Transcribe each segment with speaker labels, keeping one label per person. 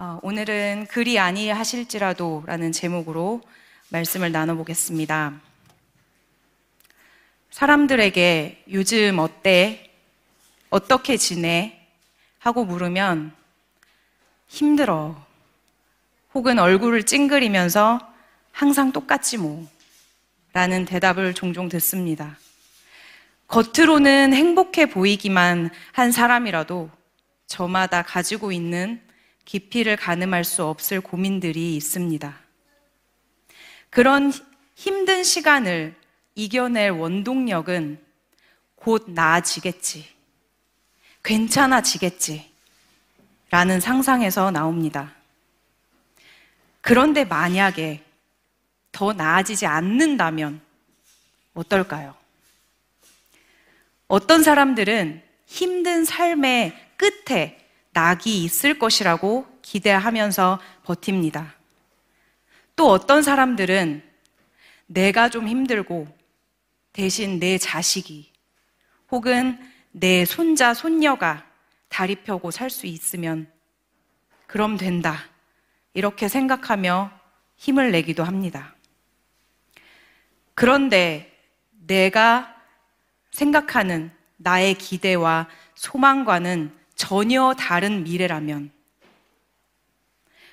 Speaker 1: 어, 오늘은 글이 아니하실지라도 라는 제목으로 말씀을 나눠보겠습니다. 사람들에게 요즘 어때? 어떻게 지내? 하고 물으면 힘들어. 혹은 얼굴을 찡그리면서 항상 똑같지 뭐. 라는 대답을 종종 듣습니다. 겉으로는 행복해 보이기만 한 사람이라도 저마다 가지고 있는 깊이를 가늠할 수 없을 고민들이 있습니다. 그런 힘든 시간을 이겨낼 원동력은 곧 나아지겠지. 괜찮아지겠지. 라는 상상에서 나옵니다. 그런데 만약에 더 나아지지 않는다면 어떨까요? 어떤 사람들은 힘든 삶의 끝에 낙이 있을 것이라고 기대하면서 버팁니다. 또 어떤 사람들은 내가 좀 힘들고 대신 내 자식이 혹은 내 손자, 손녀가 다리 펴고 살 수 있으면 그럼 된다. 이렇게 생각하며 힘을 내기도 합니다. 그런데 내가 생각하는 나의 기대와 소망과는 전혀 다른 미래라면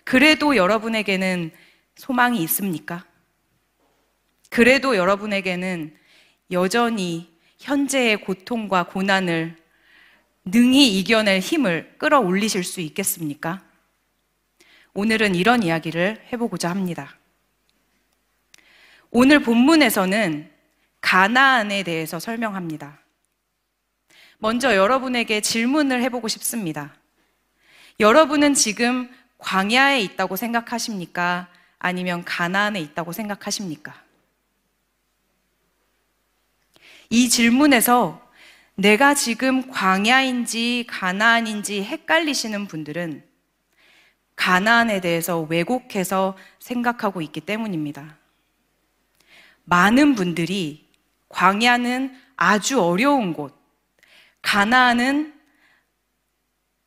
Speaker 1: 그래도 여러분에게는 소망이 있습니까? 그래도 여러분에게는 여전히 현재의 고통과 고난을 능히 이겨낼 힘을 끌어올리실 수 있겠습니까? 오늘은 이런 이야기를 해보고자 합니다. 오늘 본문에서는 가나안에 대해서 설명합니다. 먼저 여러분에게 질문을 해보고 싶습니다. 여러분은 지금 광야에 있다고 생각하십니까? 아니면 가나안에 있다고 생각하십니까? 이 질문에서 내가 지금 광야인지 가나안인지 헷갈리시는 분들은 가나안에 대해서 왜곡해서 생각하고 있기 때문입니다. 많은 분들이 광야는 아주 어려운 곳, 가나안은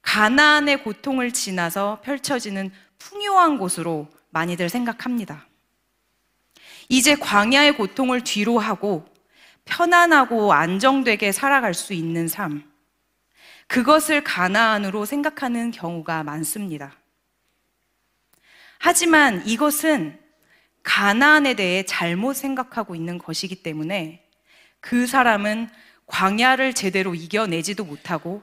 Speaker 1: 가나안의 고통을 지나서 펼쳐지는 풍요한 곳으로 많이들 생각합니다. 이제 광야의 고통을 뒤로 하고 편안하고 안정되게 살아갈 수 있는 삶. 그것을 가나안으로 생각하는 경우가 많습니다. 하지만 이것은 가나안에 대해 잘못 생각하고 있는 것이기 때문에 그 사람은 광야를 제대로 이겨내지도 못하고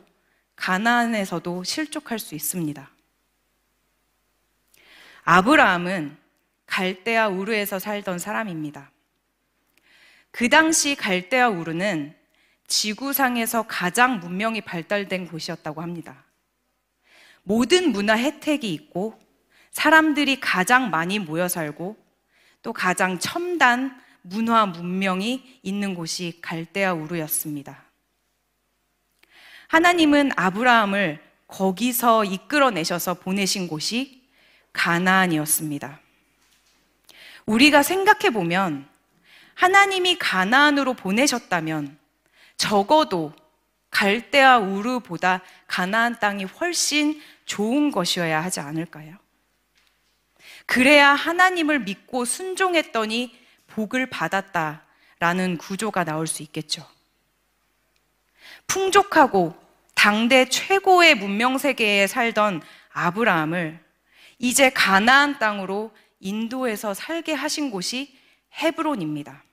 Speaker 1: 가나안에서도 실족할 수 있습니다. 아브라함은 갈대아 우르에서 살던 사람입니다. 그 당시 갈대아 우르는 지구상에서 가장 문명이 발달된 곳이었다고 합니다. 모든 문화 혜택이 있고 사람들이 가장 많이 모여 살고 또 가장 첨단 문화 문명이 있는 곳이 갈대아 우르였습니다. 하나님은 아브라함을 거기서 이끌어내셔서 보내신 곳이 가나안이었습니다. 우리가 생각해 보면 하나님이 가나안으로 보내셨다면 적어도 갈대아 우르보다 가나안 땅이 훨씬 좋은 것이어야 하지 않을까요? 그래야 하나님을 믿고 순종했더니 복을 받았다라는 구조가 나올 수 있겠죠. 풍족하고 당대 최고의 문명 세계에 살던 아브라함을 이제 가나안 땅으로 인도에서 살게 하신 곳이 헤브론입니다.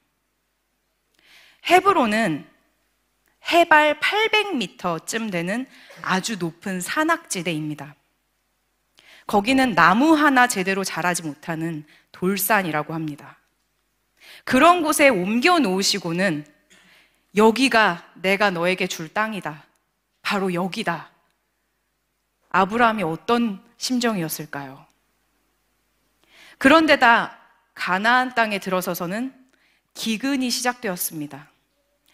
Speaker 1: 헤브론은 해발 800m쯤 되는 아주 높은 산악지대입니다. 거기는 나무 하나 제대로 자라지 못하는 돌산이라고 합니다. 그런 곳에 옮겨 놓으시고는 여기가 내가 너에게 줄 땅이다. 바로 여기다. 아브라함이 어떤 심정이었을까요? 그런데다 가나안 땅에 들어서서는 기근이 시작되었습니다.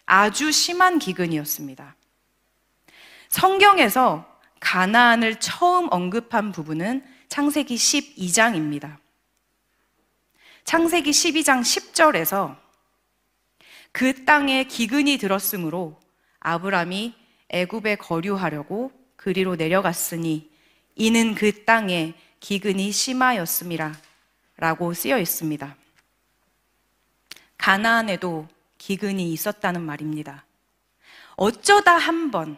Speaker 1: 아주 심한 기근이었습니다. 성경에서 가나안을 처음 언급한 부분은 창세기 12장입니다. 창세기 12장 10절에서 그 땅에 기근이 들었으므로 아브람이 애굽에 거류하려고 그리로 내려갔으니 이는 그 땅에 기근이 심하였음이라 라고 쓰여 있습니다. 가나안에도 기근이 있었다는 말입니다. 어쩌다 한 번,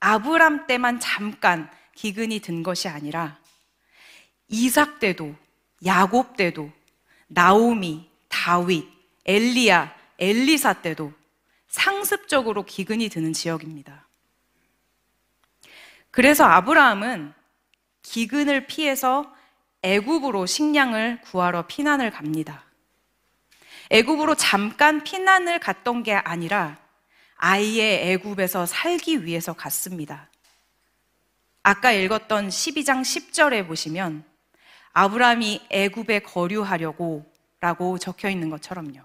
Speaker 1: 아브람 때만 잠깐 기근이 든 것이 아니라 이삭 때도, 야곱 때도, 나오미, 다윗, 엘리야, 엘리사 때도 상습적으로 기근이 드는 지역입니다. 그래서 아브라함은 기근을 피해서 애굽으로 식량을 구하러 피난을 갑니다. 애굽으로 잠깐 피난을 갔던 게 아니라 아예 애굽에서 살기 위해서 갔습니다. 아까 읽었던 12장 10절에 보시면 아브라함이 애굽에 거류하려고 라고 적혀 있는 것처럼요.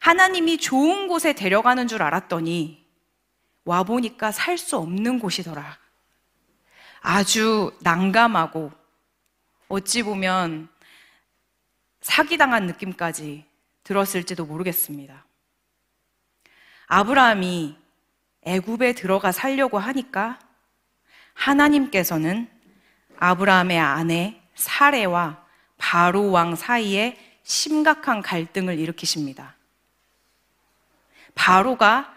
Speaker 1: 하나님이 좋은 곳에 데려가는 줄 알았더니 와보니까 살 수 없는 곳이더라. 아주 난감하고 어찌 보면 사기당한 느낌까지 들었을지도 모르겠습니다. 아브라함이 애굽에 들어가 살려고 하니까 하나님께서는 아브라함의 아내 사레와 바로 왕 사이에 심각한 갈등을 일으키십니다. 바로가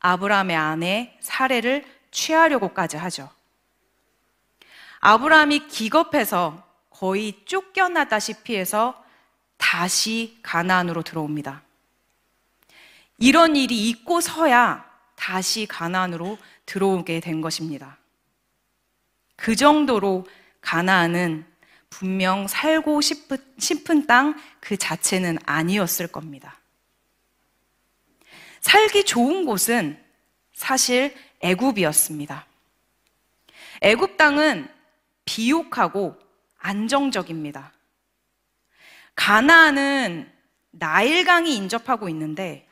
Speaker 1: 아브라함의 아내 사레를 취하려고까지 하죠. 아브라함이 기겁해서 거의 쫓겨나다시피 해서 다시 가나안으로 들어옵니다. 이런 일이 있고서야 다시 가나안으로 들어오게 된 것입니다. 그 정도로 가나안은 분명 살고 싶은, 싶은 땅 그 자체는 아니었을 겁니다. 살기 좋은 곳은 사실 애굽이었습니다. 애굽 땅은 비옥하고 안정적입니다. 가나안은 나일강이 인접하고 있는데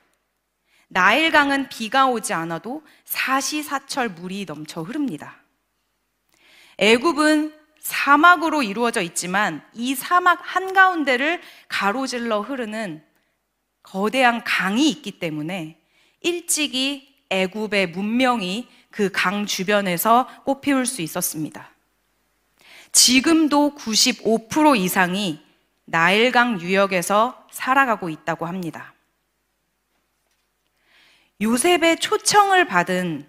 Speaker 1: 나일강은 비가 오지 않아도 사시사철 물이 넘쳐 흐릅니다. 애굽은 사막으로 이루어져 있지만 이 사막 한가운데를 가로질러 흐르는 거대한 강이 있기 때문에 일찍이 애굽의 문명이 그 강 주변에서 꽃피울 수 있었습니다. 지금도 95% 이상이 나일강 유역에서 살아가고 있다고 합니다. 요셉의 초청을 받은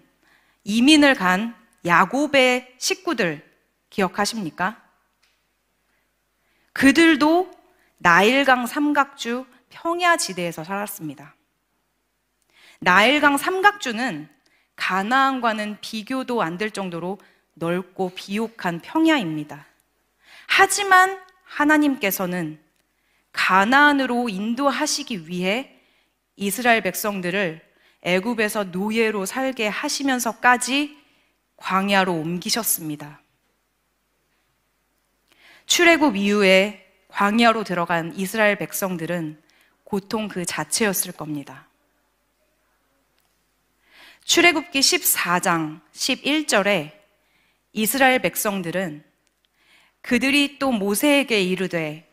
Speaker 1: 이민을 간 야곱의 식구들 기억하십니까? 그들도 나일강 삼각주 평야지대에서 살았습니다. 나일강 삼각주는 가나안과는 비교도 안 될 정도로 넓고 비옥한 평야입니다. 하지만 하나님께서는 가나안으로 인도하시기 위해 이스라엘 백성들을 애굽에서 노예로 살게 하시면서까지 광야로 옮기셨습니다. 출애굽 이후에 광야로 들어간 이스라엘 백성들은 고통 그 자체였을 겁니다. 출애굽기 14장 11절에 이스라엘 백성들은 그들이 또 모세에게 이르되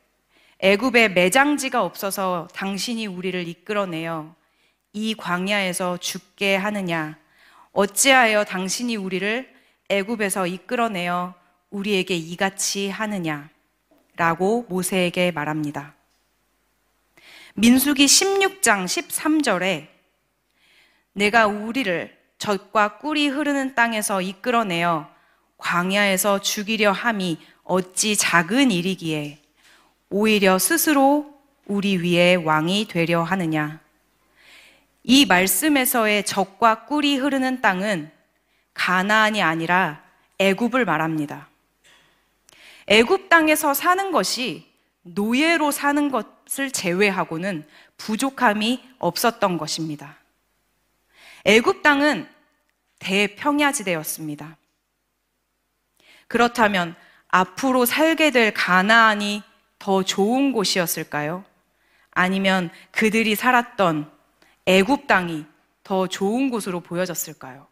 Speaker 1: 애굽에 매장지가 없어서 당신이 우리를 이끌어내어 이 광야에서 죽게 하느냐 어찌하여 당신이 우리를 애굽에서 이끌어내어 우리에게 이같이 하느냐 라고 모세에게 말합니다. 민수기 16장 13절에 내가 우리를 젖과 꿀이 흐르는 땅에서 이끌어내어 광야에서 죽이려 함이 어찌 작은 일이기에 오히려 스스로 우리 위에 왕이 되려 하느냐. 이 말씀에서의 적과 꿀이 흐르는 땅은 가나안이 아니라 애굽을 말합니다. 애굽 땅에서 사는 것이 노예로 사는 것을 제외하고는 부족함이 없었던 것입니다. 애굽 땅은 대평야지대였습니다. 그렇다면 앞으로 살게 될 가나안이 더 좋은 곳이었을까요? 아니면 그들이 살았던 애굽 땅이 더 좋은 곳으로 보여졌을까요?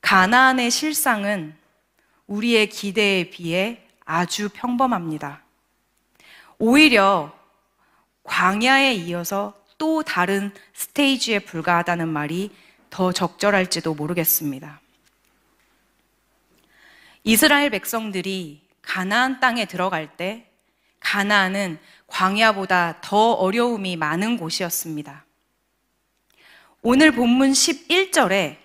Speaker 1: 가나안의 실상은 우리의 기대에 비해 아주 평범합니다. 오히려 광야에 이어서 또 다른 스테이지에 불과하다는 말이 더 적절할지도 모르겠습니다. 이스라엘 백성들이 가나안 땅에 들어갈 때 가나안은 광야보다 더 어려움이 많은 곳이었습니다. 오늘 본문 11절에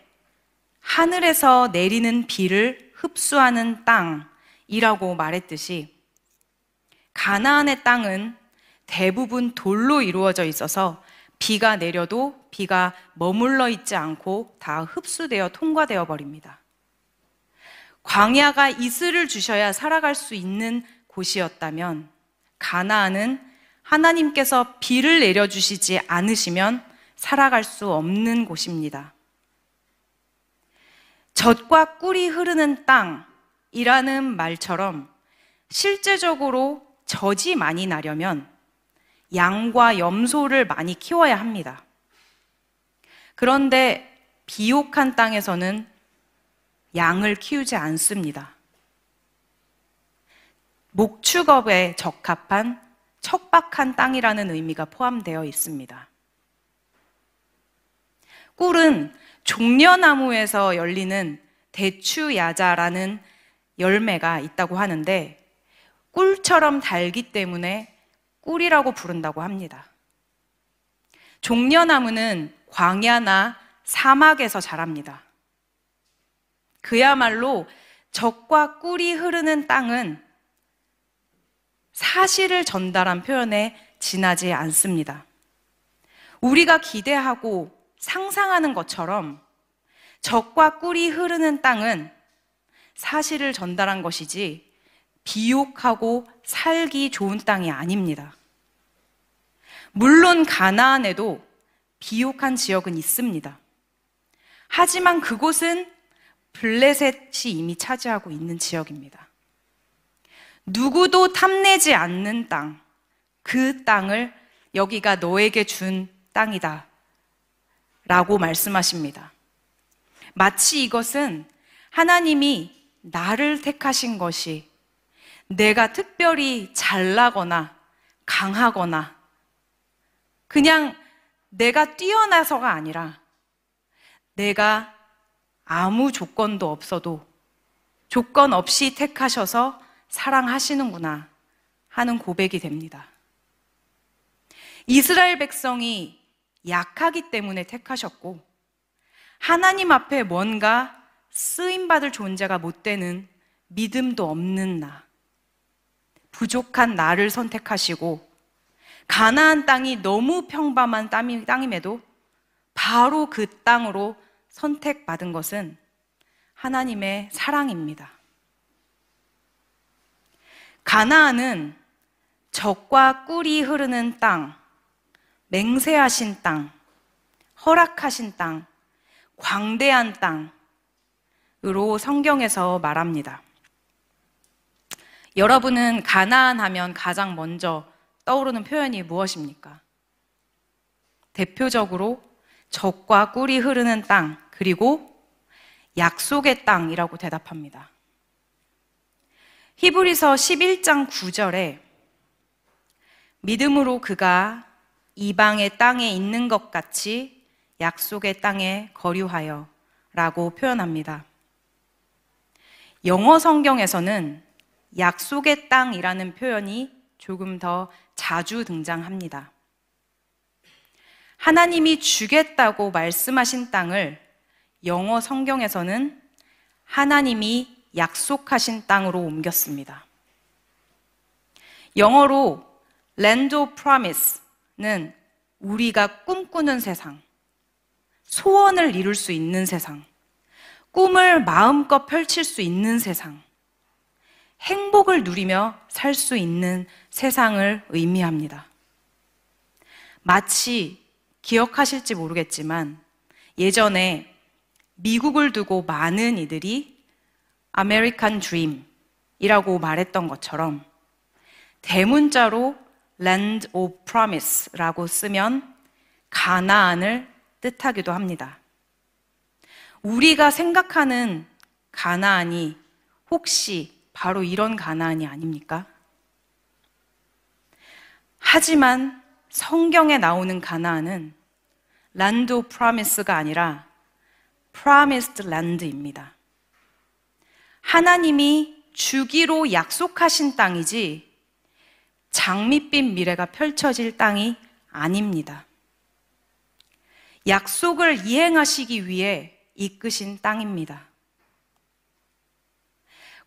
Speaker 1: 하늘에서 내리는 비를 흡수하는 땅이라고 말했듯이 가나안의 땅은 대부분 돌로 이루어져 있어서 비가 내려도 비가 머물러 있지 않고 다 흡수되어 통과되어 버립니다. 광야가 이슬을 주셔야 살아갈 수 있는 곳이었다면 가나안은 하나님께서 비를 내려주시지 않으시면 살아갈 수 없는 곳입니다. 젖과 꿀이 흐르는 땅이라는 말처럼 실제적으로 젖이 많이 나려면 양과 염소를 많이 키워야 합니다. 그런데 비옥한 땅에서는 양을 키우지 않습니다. 목축업에 적합한 척박한 땅이라는 의미가 포함되어 있습니다. 꿀은 종려나무에서 열리는 대추야자라는 열매가 있다고 하는데 꿀처럼 달기 때문에 꿀이라고 부른다고 합니다. 종려나무는 광야나 사막에서 자랍니다. 그야말로 적과 꿀이 흐르는 땅은 사실을 전달한 표현에 지나지 않습니다. 우리가 기대하고 상상하는 것처럼 적과 꿀이 흐르는 땅은 사실을 전달한 것이지 비옥하고 살기 좋은 땅이 아닙니다. 물론 가나안에도 비옥한 지역은 있습니다. 하지만 그곳은 블레셋이 이미 차지하고 있는 지역입니다. 누구도 탐내지 않는 땅, 그 땅을 여기가 너에게 준 땅이다. 라고 말씀하십니다. 마치 이것은 하나님이 나를 택하신 것이 내가 특별히 잘나거나 강하거나 그냥 내가 뛰어나서가 아니라 내가 아무 조건도 없어도 조건 없이 택하셔서 사랑하시는구나 하는 고백이 됩니다. 이스라엘 백성이 약하기 때문에 택하셨고 하나님 앞에 뭔가 쓰임받을 존재가 못 되는 믿음도 없는 나, 부족한 나를 선택하시고 가나안 땅이 너무 평범한 땅임에도 바로 그 땅으로 선택받은 것은 하나님의 사랑입니다. 가나안은 적과 꿀이 흐르는 땅, 맹세하신 땅, 허락하신 땅, 광대한 땅으로 성경에서 말합니다. 여러분은 가나안 하면 가장 먼저 떠오르는 표현이 무엇입니까? 대표적으로 적과 꿀이 흐르는 땅, 그리고 약속의 땅이라고 대답합니다. 히브리서 11장 9절에 믿음으로 그가 이방의 땅에 있는 것 같이 약속의 땅에 거류하여 라고 표현합니다. 영어 성경에서는 약속의 땅이라는 표현이 조금 더 자주 등장합니다. 하나님이 주겠다고 말씀하신 땅을 영어 성경에서는 하나님이 약속하신 땅으로 옮겼습니다. 영어로 land of promise는 우리가 꿈꾸는 세상, 소원을 이룰 수 있는 세상, 꿈을 마음껏 펼칠 수 있는 세상, 행복을 누리며 살 수 있는 세상을 의미합니다. 마치 기억하실지 모르겠지만 예전에 미국을 두고 많은 이들이 아메리칸 드림이라고 말했던 것처럼 대문자로 Land of Promise라고 쓰면 가나안을 뜻하기도 합니다. 우리가 생각하는 가나안이 혹시 바로 이런 가나안이 아닙니까? 하지만 성경에 나오는 가나안은 Land of Promise가 아니라 Promised Land입니다. 하나님이 주기로 약속하신 땅이지 장밋빛 미래가 펼쳐질 땅이 아닙니다. 약속을 이행하시기 위해 이끄신 땅입니다.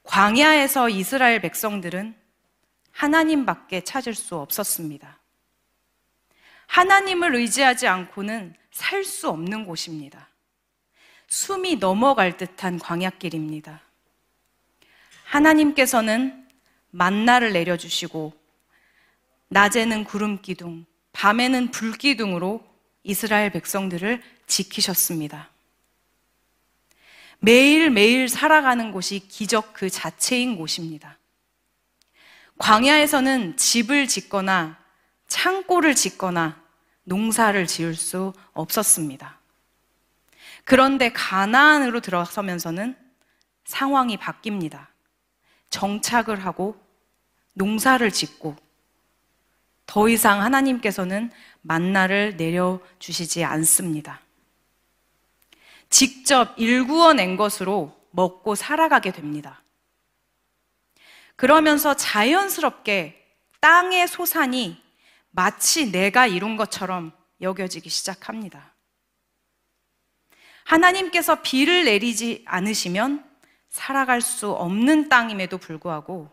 Speaker 1: 광야에서 이스라엘 백성들은 하나님밖에 찾을 수 없었습니다. 하나님을 의지하지 않고는 살 수 없는 곳입니다. 숨이 넘어갈 듯한 광야길입니다. 하나님께서는 만나를 내려주시고 낮에는 구름 기둥, 밤에는 불 기둥으로 이스라엘 백성들을 지키셨습니다. 매일매일 살아가는 곳이 기적 그 자체인 곳입니다. 광야에서는 집을 짓거나 창고를 짓거나 농사를 지을 수 없었습니다. 그런데 가나안으로 들어서면서는 상황이 바뀝니다. 정착을 하고 농사를 짓고 더 이상 하나님께서는 만나를 내려주시지 않습니다. 직접 일구어 낸 것으로 먹고 살아가게 됩니다. 그러면서 자연스럽게 땅의 소산이 마치 내가 이룬 것처럼 여겨지기 시작합니다. 하나님께서 비를 내리지 않으시면 살아갈 수 없는 땅임에도 불구하고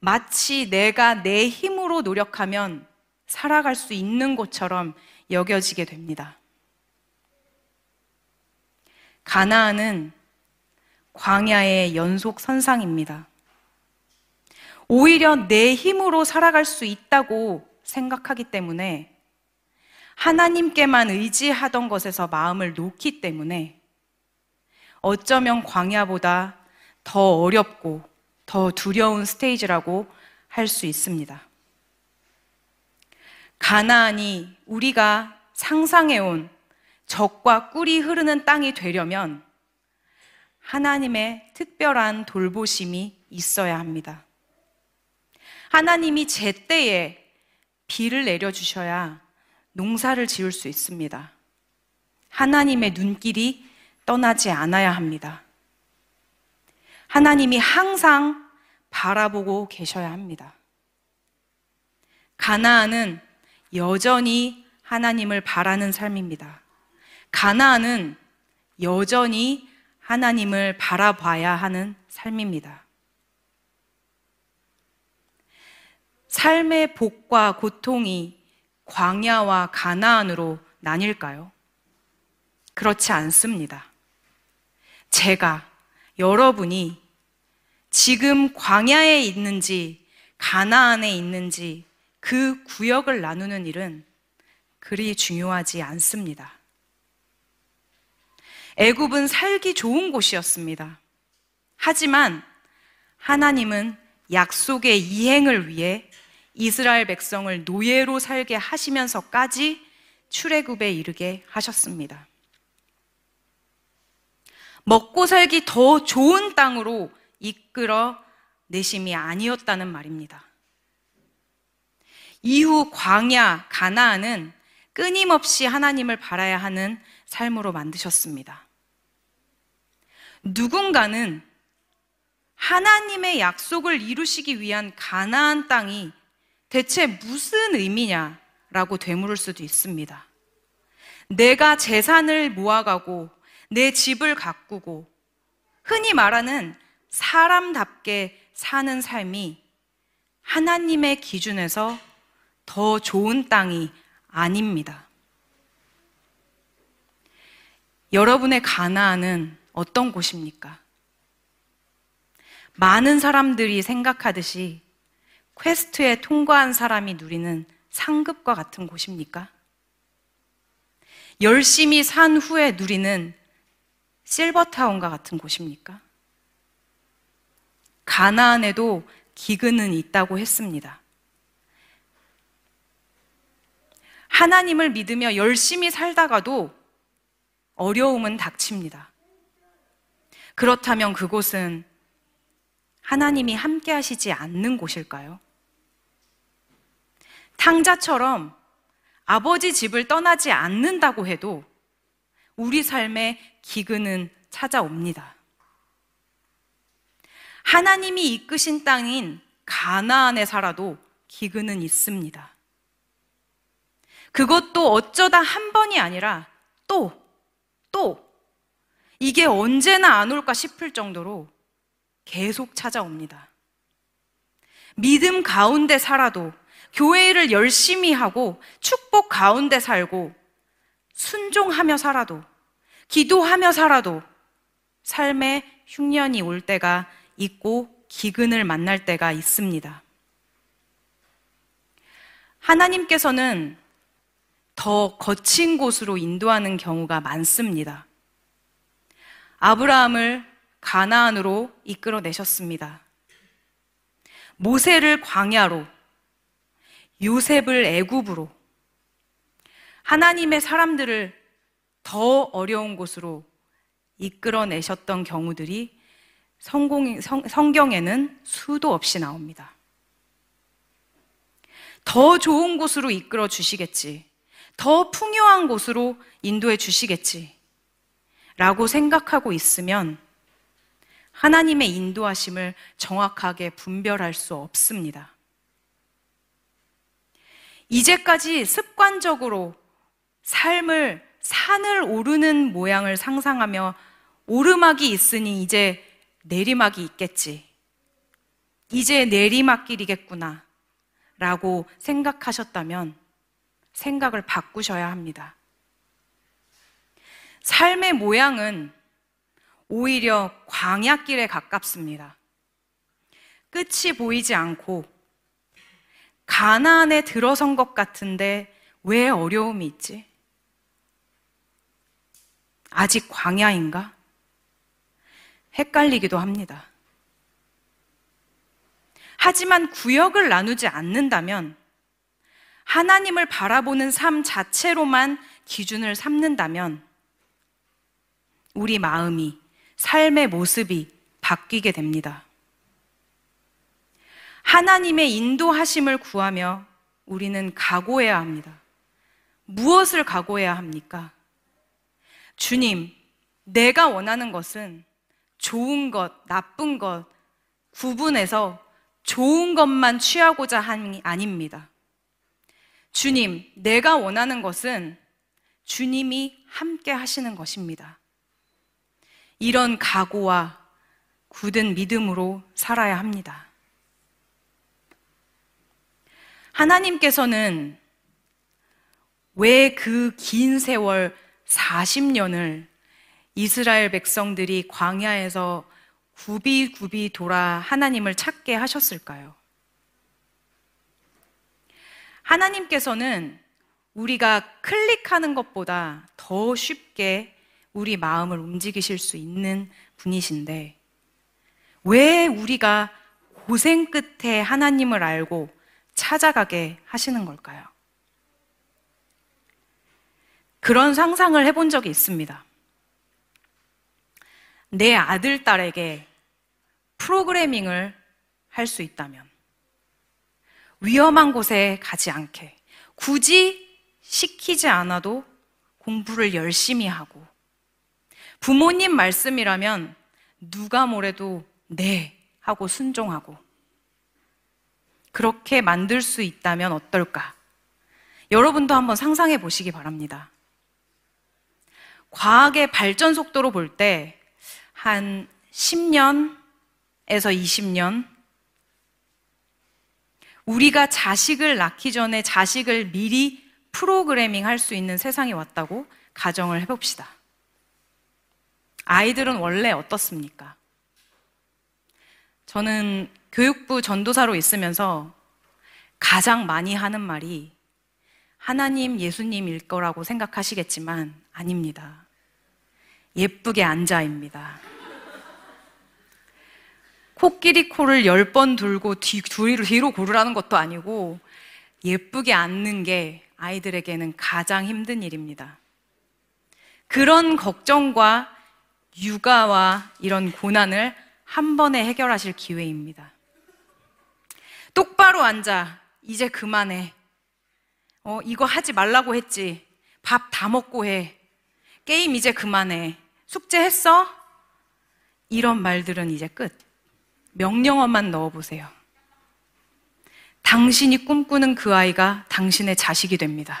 Speaker 1: 마치 내가 내 힘으로 노력하면 살아갈 수 있는 곳처럼 여겨지게 됩니다. 가나안은 광야의 연속 선상입니다. 오히려 내 힘으로 살아갈 수 있다고 생각하기 때문에 하나님께만 의지하던 것에서 마음을 놓기 때문에 어쩌면 광야보다 더 어렵고 더 두려운 스테이지라고 할 수 있습니다. 가나안이 우리가 상상해온 적과 꿀이 흐르는 땅이 되려면 하나님의 특별한 돌보심이 있어야 합니다. 하나님이 제때에 비를 내려주셔야 농사를 지을 수 있습니다. 하나님의 눈길이 떠나지 않아야 합니다. 하나님이 항상 바라보고 계셔야 합니다. 가나안은 여전히 하나님을 바라는 삶입니다. 가나안은 여전히 하나님을 바라봐야 하는 삶입니다. 삶의 복과 고통이 광야와 가나안으로 나뉠까요? 그렇지 않습니다. 제가 여러분이 지금 광야에 있는지 가나안에 있는지 그 구역을 나누는 일은 그리 중요하지 않습니다. 애굽은 살기 좋은 곳이었습니다. 하지만 하나님은 약속의 이행을 위해 이스라엘 백성을 노예로 살게 하시면서까지 출애굽에 이르게 하셨습니다. 먹고 살기 더 좋은 땅으로 이끌어 내심이 아니었다는 말입니다. 이후 광야, 가나안은 끊임없이 하나님을 바라야 하는 삶으로 만드셨습니다. 누군가는 하나님의 약속을 이루시기 위한 가나안 땅이 대체 무슨 의미냐라고 되물을 수도 있습니다. 내가 재산을 모아가고 내 집을 가꾸고 흔히 말하는 사람답게 사는 삶이 하나님의 기준에서 더 좋은 땅이 아닙니다. 여러분의 가나안은 어떤 곳입니까? 많은 사람들이 생각하듯이 퀘스트에 통과한 사람이 누리는 상급과 같은 곳입니까? 열심히 산 후에 누리는 실버타운과 같은 곳입니까? 가나안에도 기근은 있다고 했습니다. 하나님을 믿으며 열심히 살다가도 어려움은 닥칩니다. 그렇다면 그곳은 하나님이 함께 하시지 않는 곳일까요? 탕자처럼 아버지 집을 떠나지 않는다고 해도 우리 삶에 기근은 찾아옵니다. 하나님이 이끄신 땅인 가나안에 살아도 기근은 있습니다. 그것도 어쩌다 한 번이 아니라 또, 또, 이게 언제나 안 올까 싶을 정도로 계속 찾아옵니다. 믿음 가운데 살아도 교회를 열심히 하고 축복 가운데 살고 순종하며 살아도 기도하며 살아도 삶에 흉년이 올 때가 있고 기근을 만날 때가 있습니다. 하나님께서는 더 거친 곳으로 인도하는 경우가 많습니다. 아브라함을 가나안으로 이끌어내셨습니다. 모세를 광야로, 요셉을 애굽으로, 하나님의 사람들을 더 어려운 곳으로 이끌어내셨던 경우들이 성공, 성, 성경에는 수도 없이 나옵니다. 더 좋은 곳으로 이끌어 주시겠지. 더 풍요한 곳으로 인도해 주시겠지. 라고 생각하고 있으면 하나님의 인도하심을 정확하게 분별할 수 없습니다. 이제까지 습관적으로 삶을 산을 오르는 모양을 상상하며 오르막이 있으니 이제 내리막이 있겠지. 이제 내리막길이겠구나. 라고 생각하셨다면 생각을 바꾸셔야 합니다. 삶의 모양은 오히려 광야길에 가깝습니다. 끝이 보이지 않고 가나안에 들어선 것 같은데 왜 어려움이 있지? 아직 광야인가? 헷갈리기도 합니다. 하지만 구역을 나누지 않는다면 하나님을 바라보는 삶 자체로만 기준을 삼는다면 우리 마음이 삶의 모습이 바뀌게 됩니다. 하나님의 인도하심을 구하며 우리는 각오해야 합니다. 무엇을 각오해야 합니까? 주님, 내가 원하는 것은 좋은 것, 나쁜 것 구분해서 좋은 것만 취하고자 함이 아닙니다. 주님, 내가 원하는 것은 주님이 함께 하시는 것입니다. 이런 각오와 굳은 믿음으로 살아야 합니다. 하나님께서는 왜 그 긴 세월 40년을 이스라엘 백성들이 광야에서 굽이굽이 돌아 하나님을 찾게 하셨을까요? 하나님께서는 우리가 클릭하는 것보다 더 쉽게 우리 마음을 움직이실 수 있는 분이신데, 왜 우리가 고생 끝에 하나님을 알고 찾아가게 하시는 걸까요? 그런 상상을 해본 적이 있습니다. 내 아들, 딸에게 프로그래밍을 할 수 있다면, 위험한 곳에 가지 않게, 굳이 시키지 않아도 공부를 열심히 하고, 부모님 말씀이라면 누가 뭐래도 네 하고 순종하고, 그렇게 만들 수 있다면 어떨까? 여러분도 한번 상상해 보시기 바랍니다. 과학의 발전 속도로 볼 때 한 10년에서 20년 우리가 자식을 낳기 전에 자식을 미리 프로그래밍 할 수 있는 세상이 왔다고 가정을 해봅시다. 아이들은 원래 어떻습니까? 저는 교육부 전도사로 있으면서 가장 많이 하는 말이 하나님, 예수님일 거라고 생각하시겠지만 아닙니다. 예쁘게 앉아입니다. 코끼리 코를 열번 들고 뒤, 뒤로, 뒤로 고르라는 것도 아니고 예쁘게 앉는 게 아이들에게는 가장 힘든 일입니다. 그런 걱정과 육아와 이런 고난을 한 번에 해결하실 기회입니다. 똑바로 앉아. 이제 그만해. 어, 이거 하지 말라고 했지. 밥 다 먹고 해. 게임 이제 그만해. 숙제 했어? 이런 말들은 이제 끝. 명령어만 넣어보세요. 당신이 꿈꾸는 그 아이가 당신의 자식이 됩니다.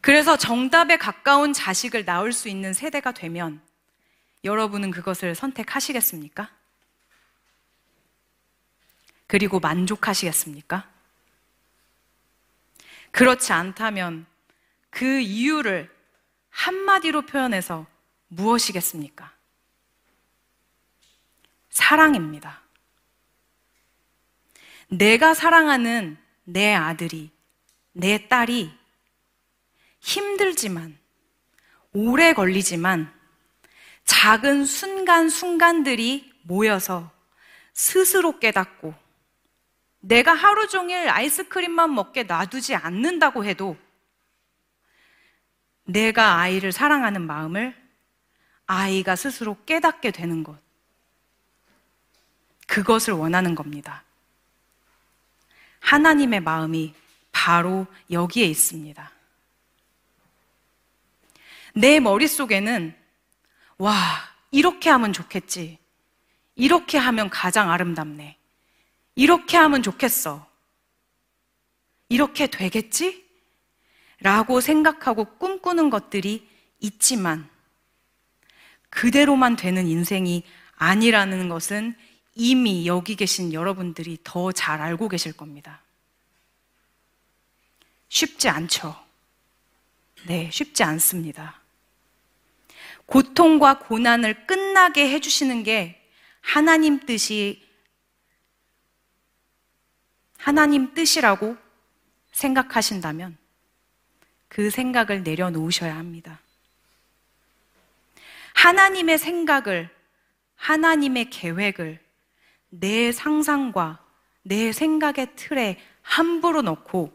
Speaker 1: 그래서 정답에 가까운 자식을 낳을 수 있는 세대가 되면 여러분은 그것을 선택하시겠습니까? 그리고 만족하시겠습니까? 그렇지 않다면 그 이유를 한마디로 표현해서 무엇이겠습니까? 사랑입니다. 내가 사랑하는 내 아들이, 내 딸이 힘들지만, 오래 걸리지만, 작은 순간순간들이 모여서 스스로 깨닫고, 내가 하루 종일 아이스크림만 먹게 놔두지 않는다고 해도, 내가 아이를 사랑하는 마음을 아이가 스스로 깨닫게 되는 것. 그것을 원하는 겁니다. 하나님의 마음이 바로 여기에 있습니다. 내 머릿속에는, 와, 이렇게 하면 좋겠지. 이렇게 하면 가장 아름답네. 이렇게 하면 좋겠어. 이렇게 되겠지? 라고 생각하고 꿈꾸는 것들이 있지만, 그대로만 되는 인생이 아니라는 것은 이미 여기 계신 여러분들이 더 잘 알고 계실 겁니다. 쉽지 않죠. 네, 쉽지 않습니다. 고통과 고난을 끝나게 해주시는 게 하나님 뜻이, 하나님 뜻이라고 생각하신다면 그 생각을 내려놓으셔야 합니다. 하나님의 생각을, 하나님의 계획을 내 상상과 내 생각의 틀에 함부로 넣고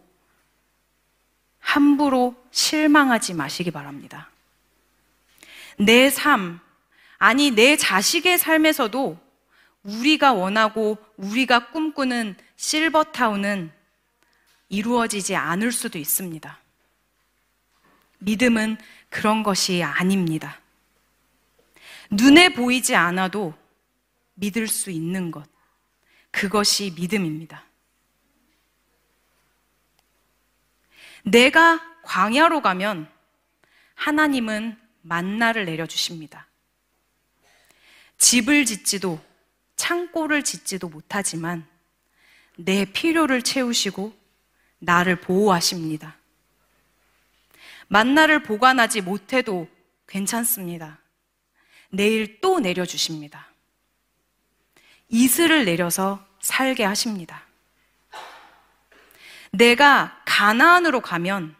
Speaker 1: 함부로 실망하지 마시기 바랍니다. 내 삶, 아니 내 자식의 삶에서도 우리가 원하고 우리가 꿈꾸는 실버타운은 이루어지지 않을 수도 있습니다. 믿음은 그런 것이 아닙니다. 눈에 보이지 않아도 믿을 수 있는 것. 그것이 믿음입니다. 내가 광야로 가면 하나님은 만나를 내려주십니다. 집을 짓지도 창고를 짓지도 못하지만 내 필요를 채우시고 나를 보호하십니다. 만나를 보관하지 못해도 괜찮습니다. 내일 또 내려주십니다. 이슬을 내려서 살게 하십니다. 내가 가나안으로 가면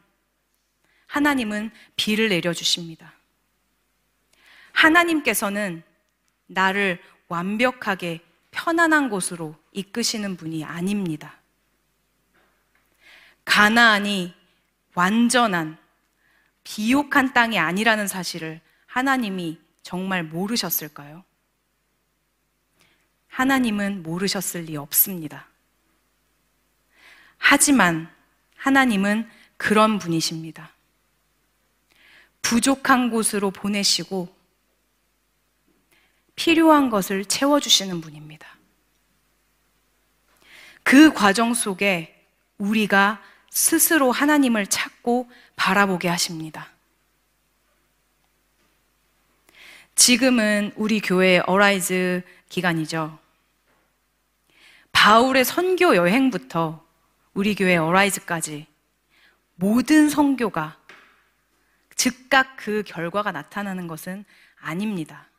Speaker 1: 하나님은 비를 내려주십니다. 하나님께서는 나를 완벽하게 편안한 곳으로 이끄시는 분이 아닙니다. 가나안이 완전한 비옥한 땅이 아니라는 사실을 하나님이 정말 모르셨을까요? 하나님은 모르셨을 리 없습니다. 하지만 하나님은 그런 분이십니다. 부족한 곳으로 보내시고 필요한 것을 채워주시는 분입니다. 그 과정 속에 우리가 스스로 하나님을 찾고 바라보게 하십니다. 지금은 우리 교회 Arise 기간이죠. 바울의 선교 여행부터 우리 교회 Arise까지 모든 선교가 즉각 그 결과가 나타나는 것은 아닙니다.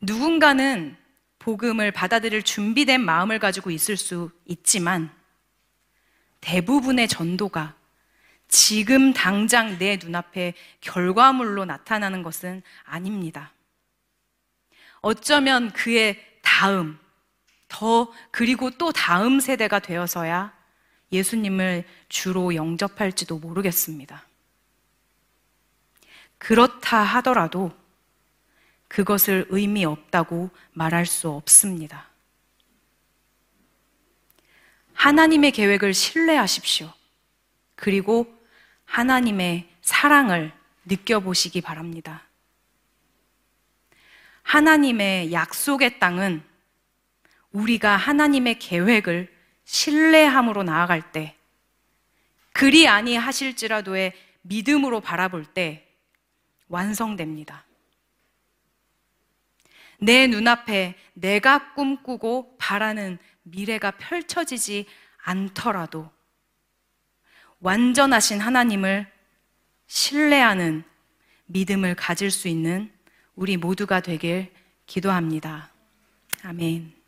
Speaker 1: 누군가는 복음을 받아들일 준비된 마음을 가지고 있을 수 있지만 대부분의 전도가 지금 당장 내 눈앞에 결과물로 나타나는 것은 아닙니다. 어쩌면 그의 다음, 더 그리고 또 다음 세대가 되어서야 예수님을 주로 영접할지도 모르겠습니다. 그렇다 하더라도 그것을 의미 없다고 말할 수 없습니다. 하나님의 계획을 신뢰하십시오. 그리고 하나님의 사랑을 느껴보시기 바랍니다. 하나님의 약속의 땅은 우리가 하나님의 계획을 신뢰함으로 나아갈 때, 그리 아니 하실지라도의 믿음으로 바라볼 때 완성됩니다. 내 눈앞에 내가 꿈꾸고 바라는 미래가 펼쳐지지 않더라도 완전하신 하나님을 신뢰하는 믿음을 가질 수 있는 우리 모두가 되길 기도합니다. 아멘.